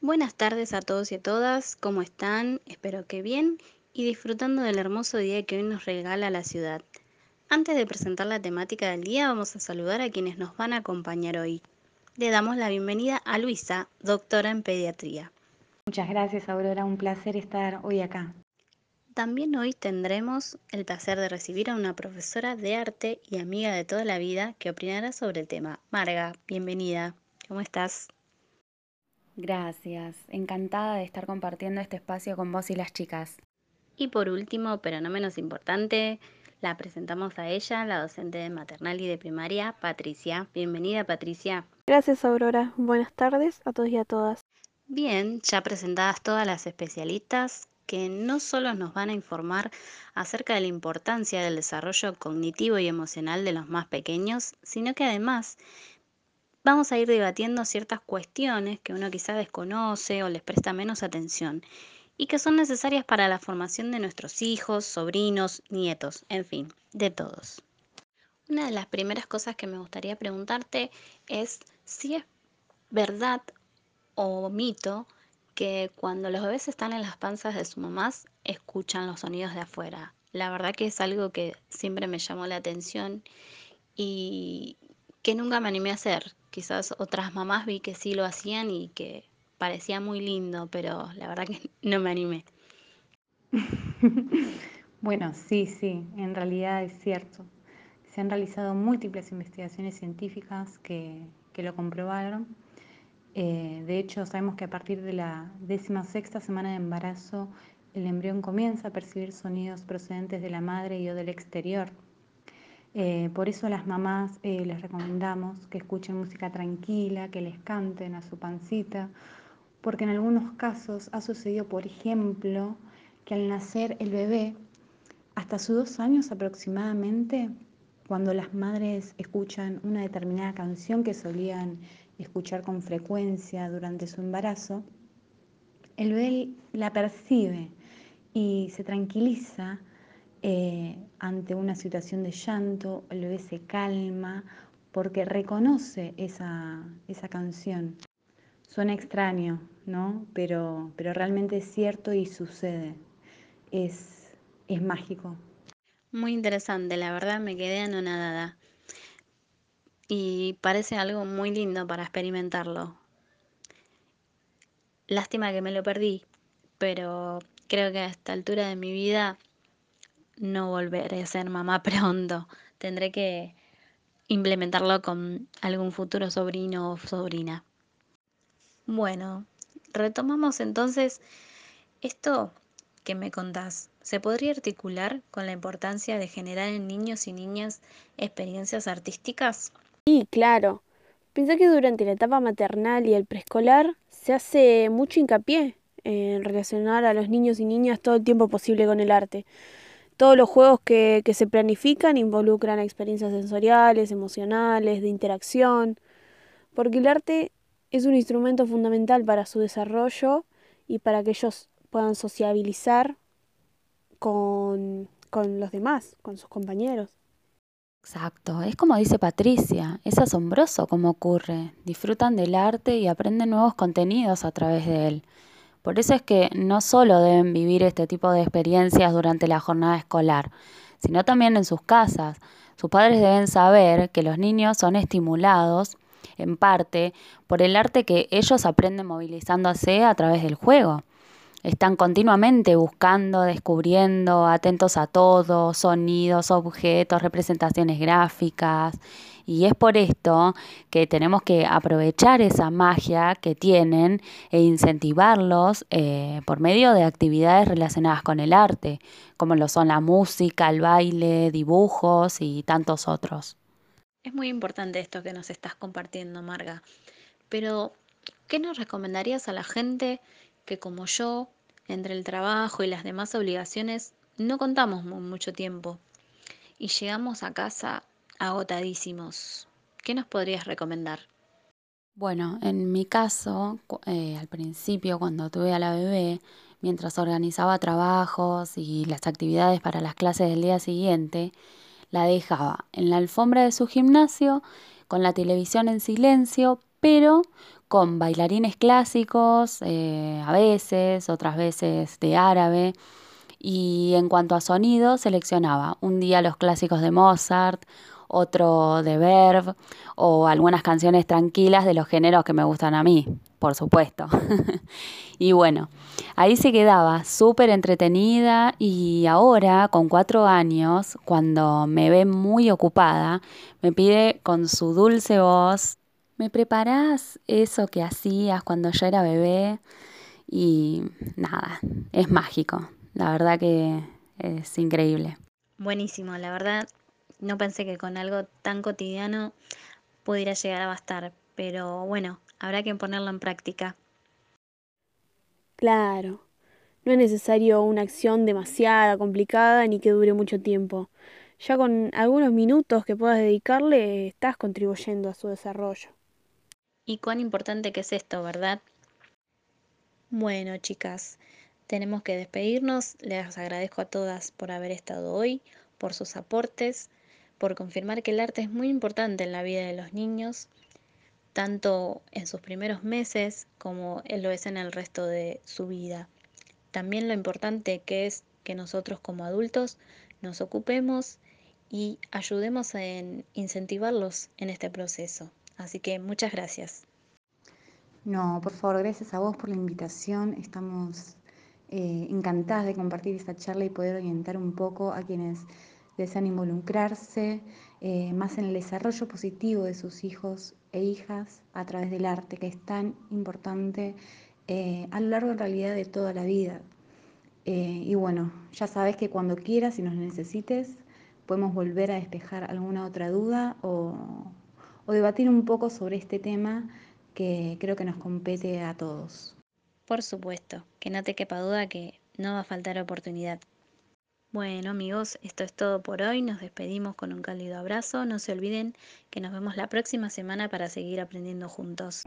Buenas tardes a todos y a todas, ¿cómo están? Espero que bien y disfrutando del hermoso día que hoy nos regala la ciudad. Antes de presentar la temática del día, vamos a saludar a quienes nos van a acompañar hoy. Le damos la bienvenida a Luisa, doctora en pediatría. Muchas gracias, Aurora. Un placer estar hoy acá. También hoy tendremos el placer de recibir a una profesora de arte y amiga de toda la vida que opinará sobre el tema. Marga, bienvenida. ¿Cómo estás? Gracias. Encantada de estar compartiendo este espacio con vos y las chicas. Y por último, pero no menos importante, la presentamos a ella, la docente de maternal y de primaria, Patricia. Bienvenida, Patricia. Gracias, Aurora. Buenas tardes a todos y a todas. Bien, ya presentadas todas las especialistas que no solo nos van a informar acerca de la importancia del desarrollo cognitivo y emocional de los más pequeños, sino que además vamos a ir debatiendo ciertas cuestiones que uno quizá desconoce o les presta menos atención y que son necesarias para la formación de nuestros hijos, sobrinos, nietos, en fin, de todos. Una de las primeras cosas que me gustaría preguntarte es si es verdad o mito que cuando los bebés están en las panzas de sus mamás escuchan los sonidos de afuera. La verdad que es algo que siempre me llamó la atención y que nunca me animé a hacer. Quizás otras mamás vi que sí lo hacían y que parecía muy lindo, pero la verdad que no me animé. bueno, sí, sí, en realidad es cierto. Se han realizado múltiples investigaciones científicas que, lo comprobaron. Eh, de hecho, sabemos que a partir de la décima sexta semana de embarazo, el embrión comienza a percibir sonidos procedentes de la madre y o del exterior. Eh, por eso a las mamás eh, les recomendamos que escuchen música tranquila, que les canten a su pancita porque en algunos casos ha sucedido, por ejemplo, que al nacer el bebé, hasta sus dos años aproximadamente, cuando las madres escuchan una determinada canción que solían escuchar con frecuencia durante su embarazo, el bebé la percibe y se tranquiliza eh, ante una situación de llanto, el bebé se calma porque reconoce esa, esa canción. Suena extraño, ¿no? Pero, pero realmente es cierto y sucede. Es, es mágico. Muy interesante, la verdad me quedé anonadada. Y parece algo muy lindo para experimentarlo. Lástima que me lo perdí, pero creo que a esta altura de mi vida no volveré a ser mamá pronto. Tendré que implementarlo con algún futuro sobrino o sobrina. Bueno, retomamos entonces esto que me contás. ¿Se podría articular con la importancia de generar en niños y niñas experiencias artísticas? Sí, claro. Pensé que durante la etapa maternal y el preescolar se hace mucho hincapié en relacionar a los niños y niñas todo el tiempo posible con el arte. Todos los juegos que, que se planifican involucran experiencias sensoriales, emocionales, de interacción, porque el arte es un instrumento fundamental para su desarrollo y para que ellos puedan sociabilizar con, con los demás, con sus compañeros. Exacto, es como dice Patricia, es asombroso cómo ocurre. Disfrutan del arte y aprenden nuevos contenidos a través de él. Por eso es que no solo deben vivir este tipo de experiencias durante la jornada escolar, sino también en sus casas. Sus padres deben saber que los niños son estimulados en parte por el arte que ellos aprenden movilizándose a través del juego. Están continuamente buscando, descubriendo, atentos a todo, sonidos, objetos, representaciones gráficas. Y es por esto que tenemos que aprovechar esa magia que tienen e incentivarlos eh, por medio de actividades relacionadas con el arte, como lo son la música, el baile, dibujos y tantos otros. Es muy importante esto que nos estás compartiendo, Marga. Pero, ¿qué nos recomendarías a la gente que como yo, entre el trabajo y las demás obligaciones, no contamos mucho tiempo y llegamos a casa agotadísimos? ¿Qué nos podrías recomendar? Bueno, en mi caso, eh, al principio cuando tuve a la bebé, mientras organizaba trabajos y las actividades para las clases del día siguiente, la dejaba en la alfombra de su gimnasio, con la televisión en silencio, pero con bailarines clásicos, eh, a veces, otras veces de árabe. Y en cuanto a sonido, seleccionaba un día los clásicos de Mozart, otro de Verve o algunas canciones tranquilas de los géneros que me gustan a mí, por supuesto. y bueno, ahí se quedaba súper entretenida y ahora, con cuatro años, cuando me ve muy ocupada, me pide con su dulce voz, ¿me preparás eso que hacías cuando yo era bebé? Y nada, es mágico, la verdad que es increíble. Buenísimo, la verdad no pensé que con algo tan cotidiano pudiera llegar a bastar, pero bueno, habrá que ponerlo en práctica. Claro, no es necesario una acción demasiada complicada ni que dure mucho tiempo. Ya con algunos minutos que puedas dedicarle estás contribuyendo a su desarrollo. Y cuán importante que es esto, ¿verdad? Bueno, chicas, tenemos que despedirnos. Les agradezco a todas por haber estado hoy, por sus aportes por confirmar que el arte es muy importante en la vida de los niños, tanto en sus primeros meses como lo es en el resto de su vida. También lo importante que es que nosotros como adultos nos ocupemos y ayudemos en incentivarlos en este proceso. Así que muchas gracias. No, por favor, gracias a vos por la invitación. Estamos eh, encantadas de compartir esta charla y poder orientar un poco a quienes desean involucrarse eh, más en el desarrollo positivo de sus hijos e hijas a través del arte, que es tan importante eh, a lo largo en realidad de toda la vida. Y bueno, ya sabes que cuando quieras y nos necesites, podemos volver a despejar alguna otra duda o, o debatir un poco sobre este tema que creo que nos compete a todos. Por supuesto, que no te quepa duda que no va a faltar oportunidad. Bueno amigos, esto es todo por hoy. Nos despedimos con un cálido abrazo. No se olviden que nos vemos la próxima semana para seguir aprendiendo juntos.